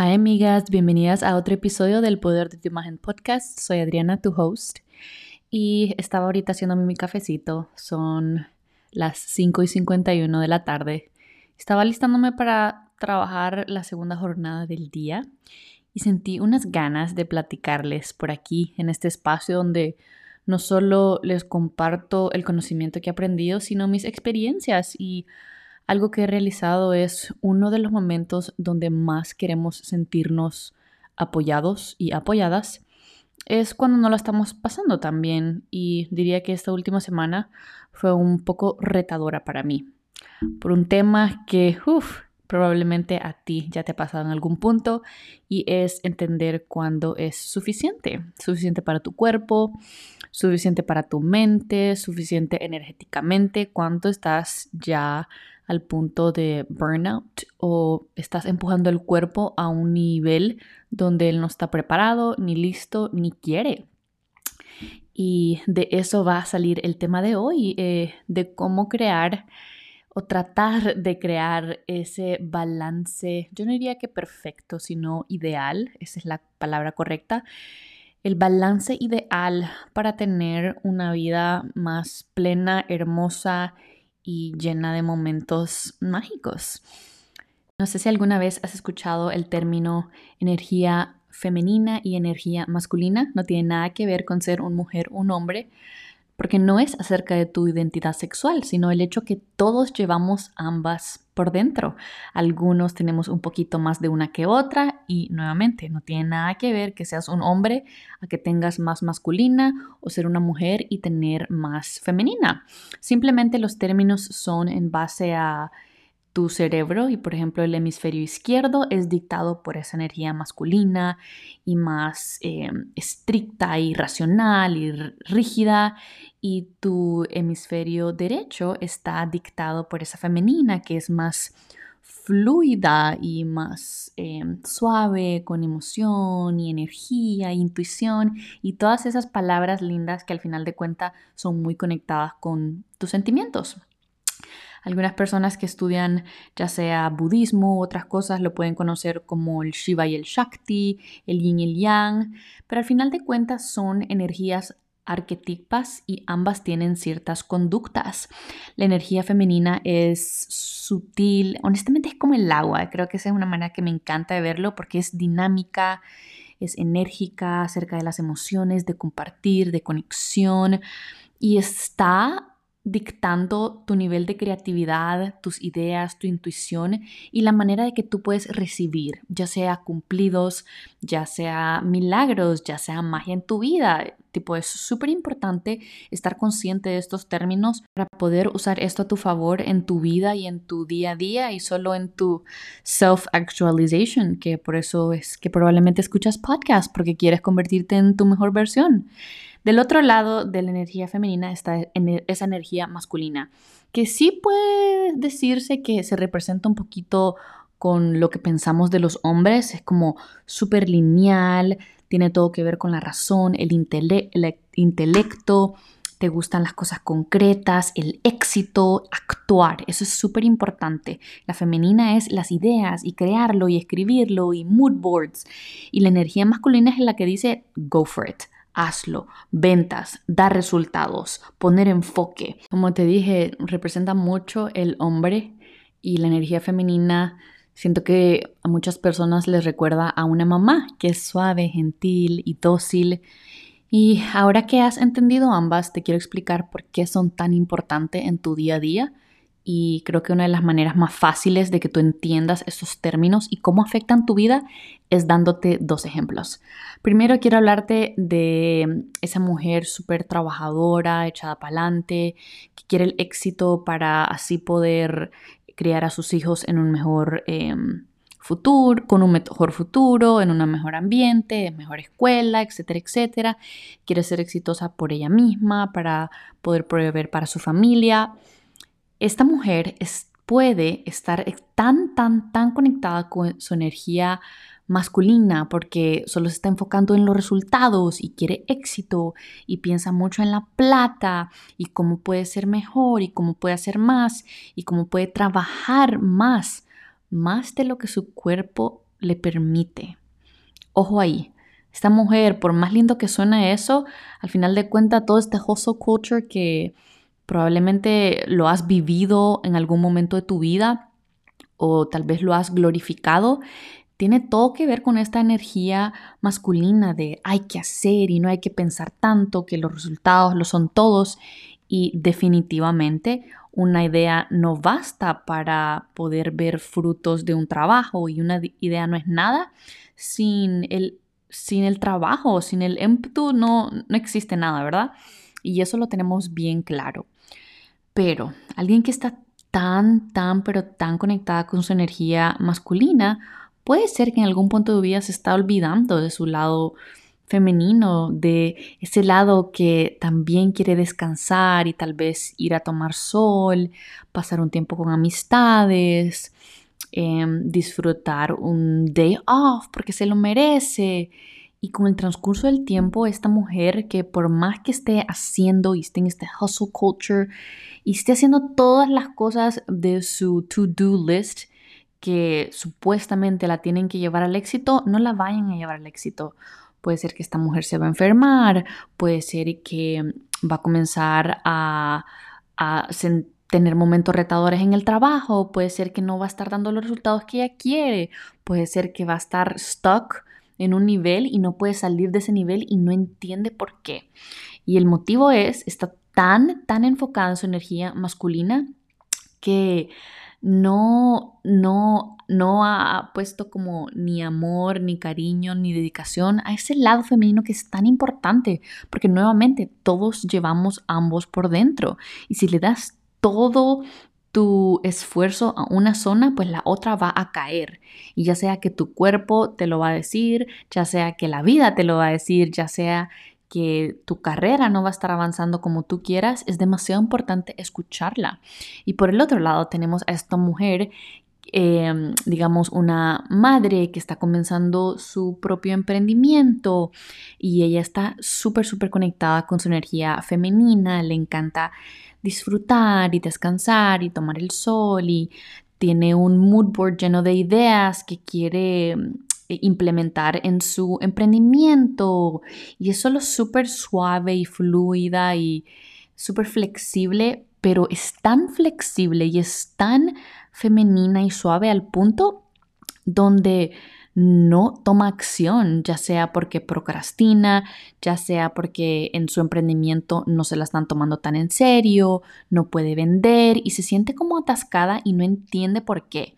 Hi amigas, bienvenidas a otro episodio del Poder de tu Imagen Podcast. Soy Adriana, tu host, y estaba ahorita haciéndome mi cafecito. Son las 5 y 51 de la tarde. Estaba listándome para trabajar la segunda jornada del día y sentí unas ganas de platicarles por aquí, en este espacio donde no solo les comparto el conocimiento que he aprendido, sino mis experiencias y algo que he realizado es uno de los momentos donde más queremos sentirnos apoyados y apoyadas es cuando no lo estamos pasando tan bien y diría que esta última semana fue un poco retadora para mí por un tema que uf, probablemente a ti ya te ha pasado en algún punto y es entender cuándo es suficiente, suficiente para tu cuerpo, suficiente para tu mente, suficiente energéticamente, cuánto estás ya al punto de burnout o estás empujando el cuerpo a un nivel donde él no está preparado, ni listo, ni quiere. Y de eso va a salir el tema de hoy, eh, de cómo crear o tratar de crear ese balance, yo no diría que perfecto, sino ideal, esa es la palabra correcta, el balance ideal para tener una vida más plena, hermosa y llena de momentos mágicos. No sé si alguna vez has escuchado el término energía femenina y energía masculina. No tiene nada que ver con ser una mujer o un hombre, porque no es acerca de tu identidad sexual, sino el hecho que todos llevamos ambas por dentro. Algunos tenemos un poquito más de una que otra y nuevamente no tiene nada que ver que seas un hombre a que tengas más masculina o ser una mujer y tener más femenina. Simplemente los términos son en base a tu cerebro y por ejemplo el hemisferio izquierdo es dictado por esa energía masculina y más eh, estricta y racional y rígida y tu hemisferio derecho está dictado por esa femenina que es más fluida y más eh, suave, con emoción y energía, intuición y todas esas palabras lindas que al final de cuentas son muy conectadas con tus sentimientos. Algunas personas que estudian ya sea budismo u otras cosas lo pueden conocer como el Shiva y el Shakti, el Yin y el Yang, pero al final de cuentas son energías arquetipas y ambas tienen ciertas conductas. La energía femenina es sutil, honestamente es como el agua, creo que esa es una manera que me encanta de verlo porque es dinámica, es enérgica acerca de las emociones, de compartir, de conexión y está dictando tu nivel de creatividad, tus ideas, tu intuición y la manera de que tú puedes recibir, ya sea cumplidos, ya sea milagros, ya sea magia en tu vida. Tipo, es súper importante estar consciente de estos términos para poder usar esto a tu favor en tu vida y en tu día a día y solo en tu self-actualization, que por eso es que probablemente escuchas podcast porque quieres convertirte en tu mejor versión. Del otro lado de la energía femenina está esa energía masculina, que sí puede decirse que se representa un poquito con lo que pensamos de los hombres, es como súper lineal, tiene todo que ver con la razón, el, intelecto, te gustan las cosas concretas, el éxito, actuar, eso es súper importante. La femenina es las ideas y crearlo y escribirlo y mood boards. Y la energía masculina es la que dice go for it, hazlo. Ventas, dar resultados, poner enfoque. Como te dije, representa mucho el hombre y la energía femenina. Siento que a muchas personas les recuerda a una mamá que es suave, gentil y dócil. Y ahora que has entendido ambas, te quiero explicar por qué son tan importantes en tu día a día y creo que una de las maneras más fáciles de que tú entiendas esos términos y cómo afectan tu vida es dándote dos ejemplos. Primero quiero hablarte de esa mujer súper trabajadora, echada para adelante, que quiere el éxito para así poder criar a sus hijos en un mejor em, futuro, con un mejor futuro, en un mejor ambiente, en mejor escuela, etcétera, etcétera. Quiere ser exitosa por ella misma, para poder proveer para su familia esta mujer puede estar tan, tan, tan conectada con su energía masculina porque solo se está enfocando en los resultados y quiere éxito y piensa mucho en la plata y cómo puede ser mejor y cómo puede hacer más y cómo puede trabajar más, más de lo que su cuerpo le permite. Ojo ahí, esta mujer, por más lindo que suene eso, al final de cuentas todo este hustle culture que probablemente lo has vivido en algún momento de tu vida o tal vez lo has glorificado, tiene todo que ver con esta energía masculina de hay que hacer y no hay que pensar tanto, que los resultados lo son todos y definitivamente una idea no basta para poder ver frutos de un trabajo y una idea no es nada sin el, sin el trabajo, sin el ímpetu no, no existe nada, ¿verdad? Y eso lo tenemos bien claro. Pero alguien que está tan, tan, pero tan conectada con su energía masculina, puede ser que en algún punto de vida se está olvidando de su lado femenino, de ese lado que también quiere descansar y tal vez ir a tomar sol, pasar un tiempo con amistades, em, disfrutar un day off porque se lo merece. Y con el transcurso del tiempo, esta mujer que por más que esté haciendo y esté en este hustle culture y esté haciendo todas las cosas de su to-do list, que supuestamente la tienen que llevar al éxito, no la vayan a llevar al éxito. Puede ser que esta mujer se va a enfermar, puede ser que va a comenzar a, tener momentos retadores en el trabajo, puede ser que no va a estar dando los resultados que ella quiere, puede ser que va a estar stuck en un nivel y no puede salir de ese nivel y no entiende por qué. Y el motivo es, está tan, tan enfocada en su energía masculina que no, no, no ha puesto como ni amor, ni cariño, ni dedicación a ese lado femenino que es tan importante, porque nuevamente todos llevamos ambos por dentro. Y si le das todo tu esfuerzo a una zona, pues la otra va a caer. Y ya sea que tu cuerpo te lo va a decir, ya sea que la vida te lo va a decir, ya sea que tu carrera no va a estar avanzando como tú quieras, es demasiado importante escucharla. Y por el otro lado tenemos a esta mujer em, digamos, una madre que está comenzando su propio emprendimiento y ella está súper, súper conectada con su energía femenina, le encanta disfrutar y descansar y tomar el sol y tiene un mood board lleno de ideas que quiere eh, implementar en su emprendimiento. Y es solo súper suave y fluida y súper flexible, pero es tan flexible y es tan femenina y suave al punto donde no toma acción, ya sea porque procrastina, ya sea porque en su emprendimiento no se la están tomando tan en serio, no puede vender y se siente como atascada y no entiende por qué.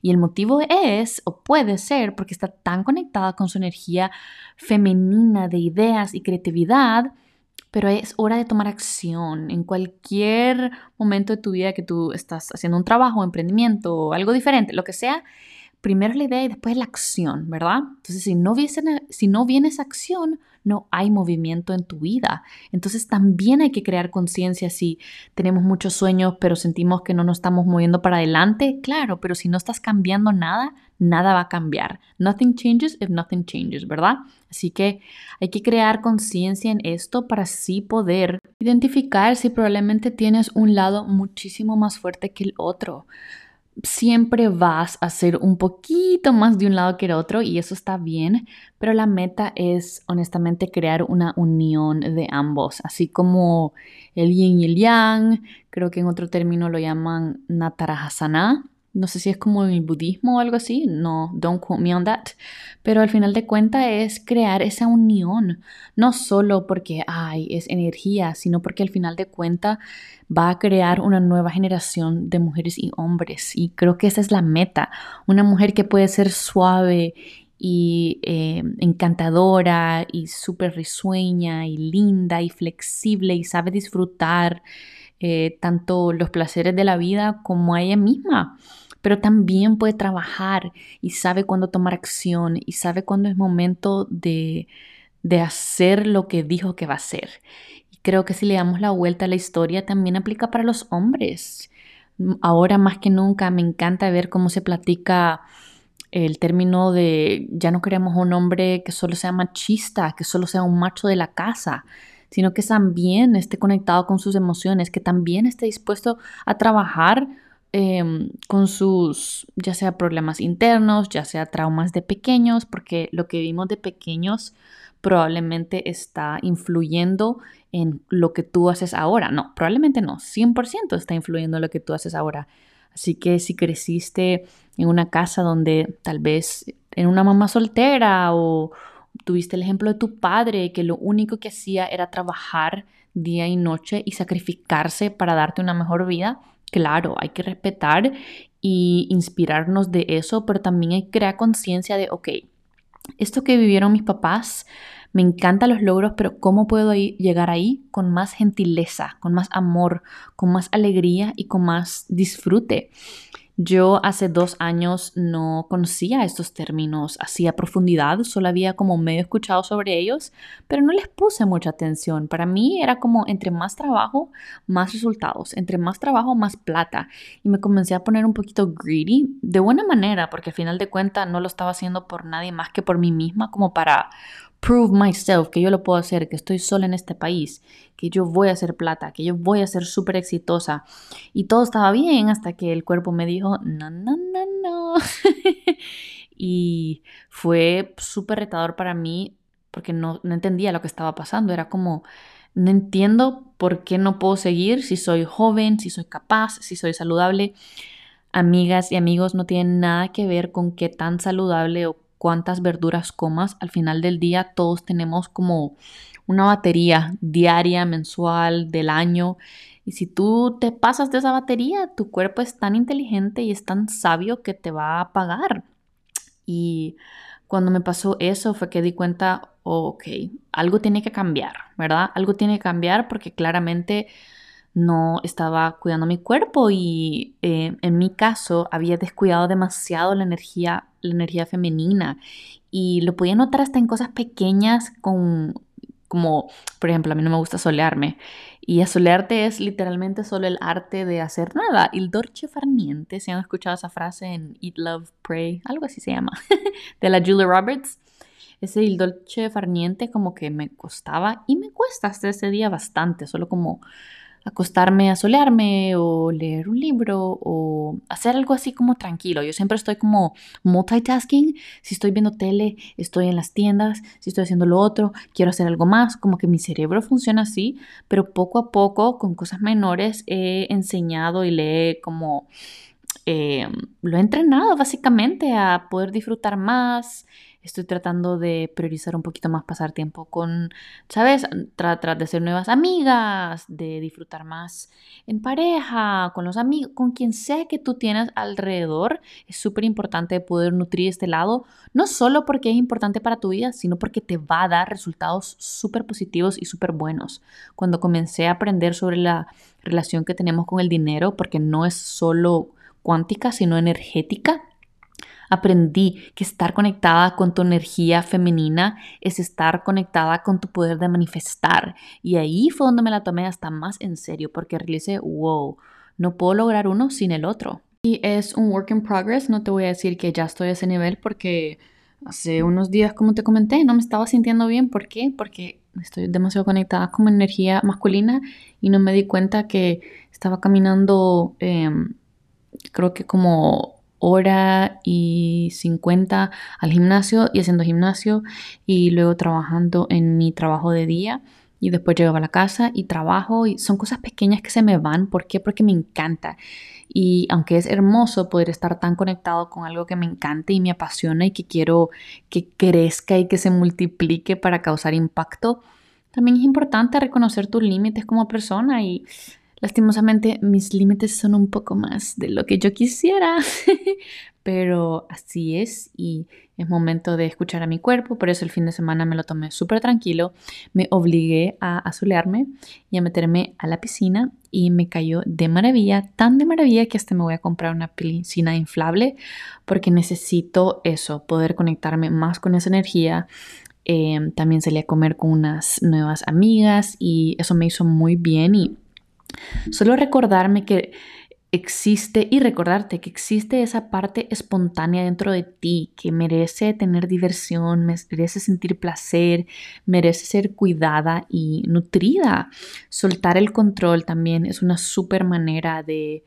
Y el motivo es, o puede ser, porque está tan conectada con su energía femenina de ideas y creatividad, pero es hora de tomar acción en cualquier momento de tu vida que tú estás haciendo un trabajo, emprendimiento algo diferente, lo que sea primero la idea y después la acción, ¿verdad? Entonces, si no, si no viene esa acción, no hay movimiento en tu vida. Entonces, también hay que crear conciencia si tenemos muchos sueños, pero sentimos que no nos estamos moviendo para adelante. Claro, pero si no estás cambiando nada, nada va a cambiar. Nothing changes if nothing changes, ¿verdad? Así que hay que crear conciencia en esto para así poder identificar si probablemente tienes un lado muchísimo más fuerte que el otro siempre vas a ser un poquito más de un lado que el otro y eso está bien, pero la meta es honestamente crear una unión de ambos, así como el yin y el yang, creo que en otro término lo llaman natarahasana, no sé si es como el budismo o algo así, no, don't quote me on that, pero al final de cuentas es crear esa unión, no solo porque, ay, es energía, sino porque al final de cuentas va a crear una nueva generación de mujeres y hombres. Y creo que esa es la meta, una mujer que puede ser suave y eh, encantadora y súper risueña y linda y flexible y sabe disfrutar eh, tanto los placeres de la vida como a ella misma pero también puede trabajar y sabe cuándo tomar acción y sabe cuándo es momento de, de hacer lo que dijo que va a hacer. Y creo que si le damos la vuelta a la historia también aplica para los hombres. Ahora más que nunca me encanta ver cómo se platica el término de ya no queremos un hombre que solo sea machista, que solo sea un macho de la casa, sino que también esté conectado con sus emociones, que también esté dispuesto a trabajar em, con sus, ya sea problemas internos, ya sea traumas de pequeños, porque lo que vimos de pequeños probablemente está influyendo en lo que tú haces ahora. No, probablemente no, 100% está influyendo en lo que tú haces ahora. Así que si creciste en una casa donde tal vez en una mamá soltera o tuviste el ejemplo de tu padre que lo único que hacía era trabajar día y noche y sacrificarse para darte una mejor vida, claro, hay que respetar y inspirarnos de eso, pero también hay que crear conciencia de, ok, esto que vivieron mis papás, me encantan los logros, pero ¿cómo puedo llegar ahí con más gentileza, con más amor, con más alegría y con más disfrute? Yo hace dos años no conocía estos términos así a profundidad, solo había como medio escuchado sobre ellos, pero no les puse mucha atención. Para mí era como entre más trabajo, más resultados, entre más trabajo, más plata. Y me comencé a poner un poquito greedy, de buena manera, porque al final de cuentas no lo estaba haciendo por nadie más que por mí misma, como para prove myself, que yo lo puedo hacer, que estoy sola en este país, que yo voy a hacer plata, que yo voy a ser súper exitosa. Y todo estaba bien hasta que el cuerpo me dijo, no, no, no, no. y fue súper retador para mí porque no, no entendía lo que estaba pasando. Era como, no entiendo por qué no puedo seguir si soy joven, si soy capaz, si soy saludable. Amigas y amigos, no tienen nada que ver con qué tan saludable o cuántas verduras comas, al final del día todos tenemos como una batería diaria, mensual, del año. Y si tú te pasas de esa batería, tu cuerpo es tan inteligente y es tan sabio que te va a pagar. Y cuando me pasó eso fue que di cuenta, ok, algo tiene que cambiar, ¿verdad? Algo tiene que cambiar porque claramente no estaba cuidando mi cuerpo y eh, en mi caso había descuidado demasiado la energía, la energía femenina y lo podía notar hasta en cosas pequeñas con, como, por ejemplo, a mí no me gusta solearme y asolearte es literalmente solo el arte de hacer nada. Il dolce far niente, si han escuchado esa frase en Eat, Love, Pray, algo así se llama, de la Julia Roberts. Ese il dolce far niente como que me costaba y me cuesta hasta ese día bastante, solo como acostarme a solearme o leer un libro o hacer algo así como tranquilo. Yo siempre estoy como multitasking. Si estoy viendo tele, estoy en las tiendas. Si estoy haciendo lo otro, quiero hacer algo más. Como que mi cerebro funciona así, pero poco a poco, con cosas menores, he enseñado y le he como... Eh, lo he entrenado básicamente a poder disfrutar más, estoy tratando de priorizar un poquito más pasar tiempo con, ¿sabes? Tratar de ser nuevas amigas, de disfrutar más en pareja, con los amigos, con quien sea que tú tienes alrededor. Es súper importante poder nutrir este lado, no solo porque es importante para tu vida, sino porque te va a dar resultados súper positivos y súper buenos. Cuando comencé a aprender sobre la relación que tenemos con el dinero, porque no es solo cuántica, sino energética, Aprendí que estar conectada con tu energía femenina es estar conectada con tu poder de manifestar. Y ahí fue donde me la tomé hasta más en serio porque realicé, wow, no puedo lograr uno sin el otro. Y es un work in progress, no te voy a decir que ya estoy a ese nivel porque hace unos días, como te comenté, no me estaba sintiendo bien. ¿Por qué? Porque estoy demasiado conectada con mi energía masculina y no me di cuenta que estaba caminando, em, creo que como hora y 50 al gimnasio y haciendo gimnasio y luego trabajando en mi trabajo de día y después llego a la casa y trabajo y son cosas pequeñas que se me van. ¿Por qué? Porque me encanta. Y aunque es hermoso poder estar tan conectado con algo que me encanta y me apasiona y que quiero que crezca y que se multiplique para causar impacto, también es importante reconocer tus límites como persona y Lastimosamente mis límites son un poco más de lo que yo quisiera, pero así es y es momento de escuchar a mi cuerpo, por eso el fin de semana me lo tomé súper tranquilo, me obligué a asolearme y a meterme a la piscina y me cayó de maravilla, tan de maravilla que hasta me voy a comprar una piscina inflable porque necesito eso, poder conectarme más con esa energía. Eh, también salí a comer con unas nuevas amigas y eso me hizo muy bien y Solo recordarme que existe y recordarte que existe esa parte espontánea dentro de ti que merece tener diversión, merece sentir placer, merece ser cuidada y nutrida. Soltar el control también es una súper manera de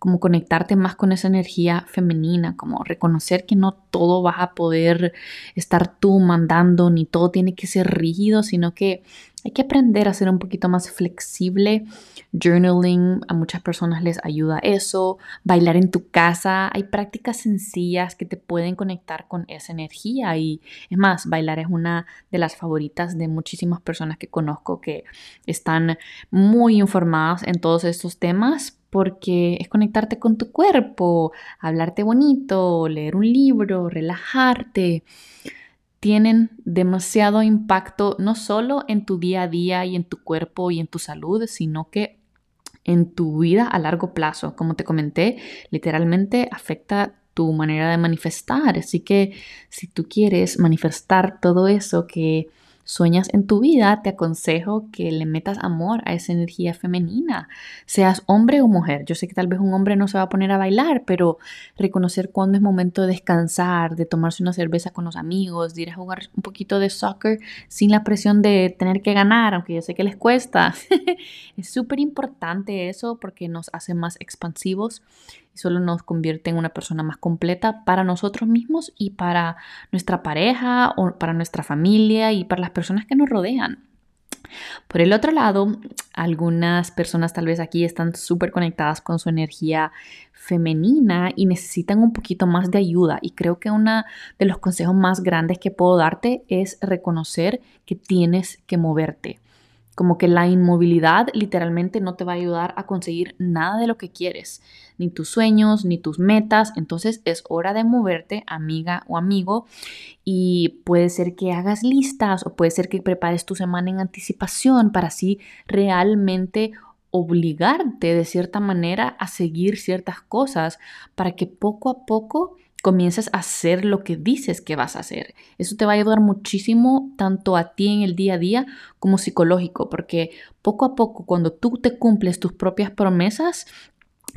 como conectarte más con esa energía femenina, como reconocer que no todo vas a poder estar tú mandando, ni todo tiene que ser rígido, sino que hay que aprender a ser un poquito más flexible. Journaling a muchas personas les ayuda eso. Bailar en tu casa. Hay prácticas sencillas que te pueden conectar con esa energía. Y es más, bailar es una de las favoritas de muchísimas personas que conozco que están muy informadas en todos estos temas porque es conectarte con tu cuerpo, hablarte bonito, leer un libro, relajarte tienen demasiado impacto no solo en tu día a día y en tu cuerpo y en tu salud, sino que en tu vida a largo plazo. Como te comenté, literalmente afecta tu manera de manifestar. Así que si tú quieres manifestar todo eso que sueñas en tu vida, te aconsejo que le metas amor a esa energía femenina, seas hombre o mujer. Yo sé que tal vez un hombre no se va a poner a bailar, pero reconocer cuándo es momento de descansar, de tomarse una cerveza con los amigos, de ir a jugar un poquito de soccer sin la presión de tener que ganar, aunque yo sé que les cuesta. es súper importante eso porque nos hace más expansivos y solo nos convierte en una persona más completa para nosotros mismos y para nuestra pareja o para nuestra familia y para las personas que nos rodean. Por el otro lado, algunas personas tal vez aquí están súper conectadas con su energía femenina y necesitan un poquito más de ayuda. Y creo que uno de los consejos más grandes que puedo darte es reconocer que tienes que moverte. Como que la inmovilidad literalmente no te va a ayudar a conseguir nada de lo que quieres, ni tus sueños, ni tus metas. Entonces es hora de moverte, amiga o amigo. Y puede ser que hagas listas o puede ser que prepares tu semana en anticipación para así realmente obligarte de cierta manera a seguir ciertas cosas para que poco a poco comiences a hacer lo que dices que vas a hacer. Eso te va a ayudar muchísimo tanto a ti en el día a día como psicológico, porque poco a poco cuando tú te cumples tus propias promesas,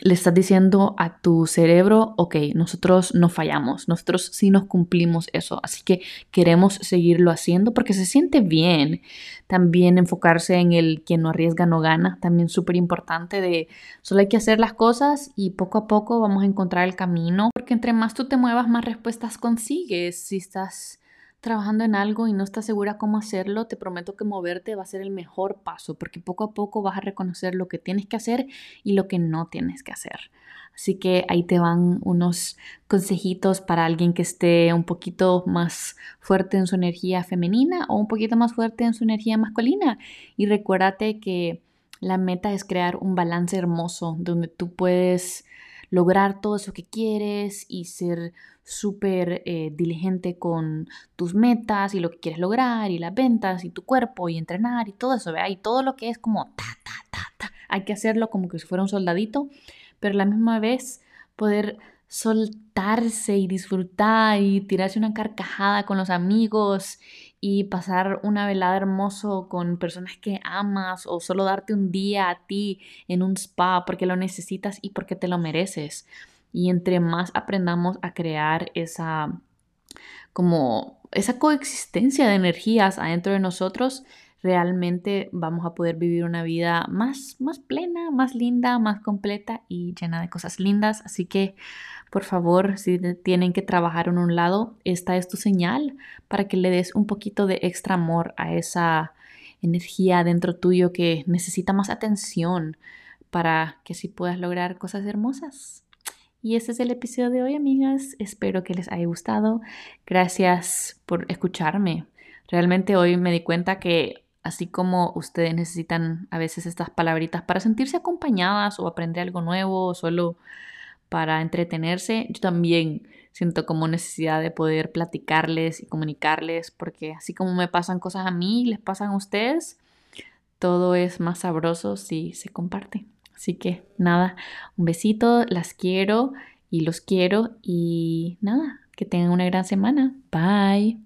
le estás diciendo a tu cerebro, ok, nosotros no fallamos, nosotros sí nos cumplimos eso, así que queremos seguirlo haciendo porque se siente bien. También enfocarse en el quien no arriesga no gana, también súper importante de solo hay que hacer las cosas y poco a poco vamos a encontrar el camino, porque entre más tú te muevas, más respuestas consigues. Si estás trabajando en algo y no estás segura cómo hacerlo, te prometo que moverte va a ser el mejor paso, porque poco a poco vas a reconocer lo que tienes que hacer y lo que no tienes que hacer. Así que ahí te van unos consejitos para alguien que esté un poquito más fuerte en su energía femenina o un poquito más fuerte en su energía masculina. Y recuérdate que la meta es crear un balance hermoso donde tú puedes lograr todo eso que quieres y ser súper eh, diligente con tus metas y lo que quieres lograr y las ventas y tu cuerpo y entrenar y todo eso, ¿vea? Y todo lo que es como ta, ta, ta, ta. Hay que hacerlo como que si fuera un soldadito, pero la misma vez poder soltarse y disfrutar y tirarse una carcajada con los amigos y pasar una velada hermoso con personas que amas o solo darte un día a ti en un spa porque lo necesitas y porque te lo mereces. Y entre más aprendamos a crear esa como esa coexistencia de energías adentro de nosotros, realmente vamos a poder vivir una vida más, más plena, más linda, más completa y llena de cosas lindas. Así que, por favor, si tienen que trabajar en un lado, esta es tu señal para que le des un poquito de extra amor a esa energía dentro tuyo que necesita más atención para que así puedas lograr cosas hermosas. Y este es el episodio de hoy, amigas. Espero que les haya gustado. Gracias por escucharme. Realmente hoy me di cuenta que así como ustedes necesitan a veces estas palabritas para sentirse acompañadas o aprender algo nuevo o solo para entretenerse, yo también siento como necesidad de poder platicarles y comunicarles porque así como me pasan cosas a mí, les pasan a ustedes, todo es más sabroso si se comparte. Así que nada, un besito, las quiero y los quiero y nada, que tengan una gran semana. Bye.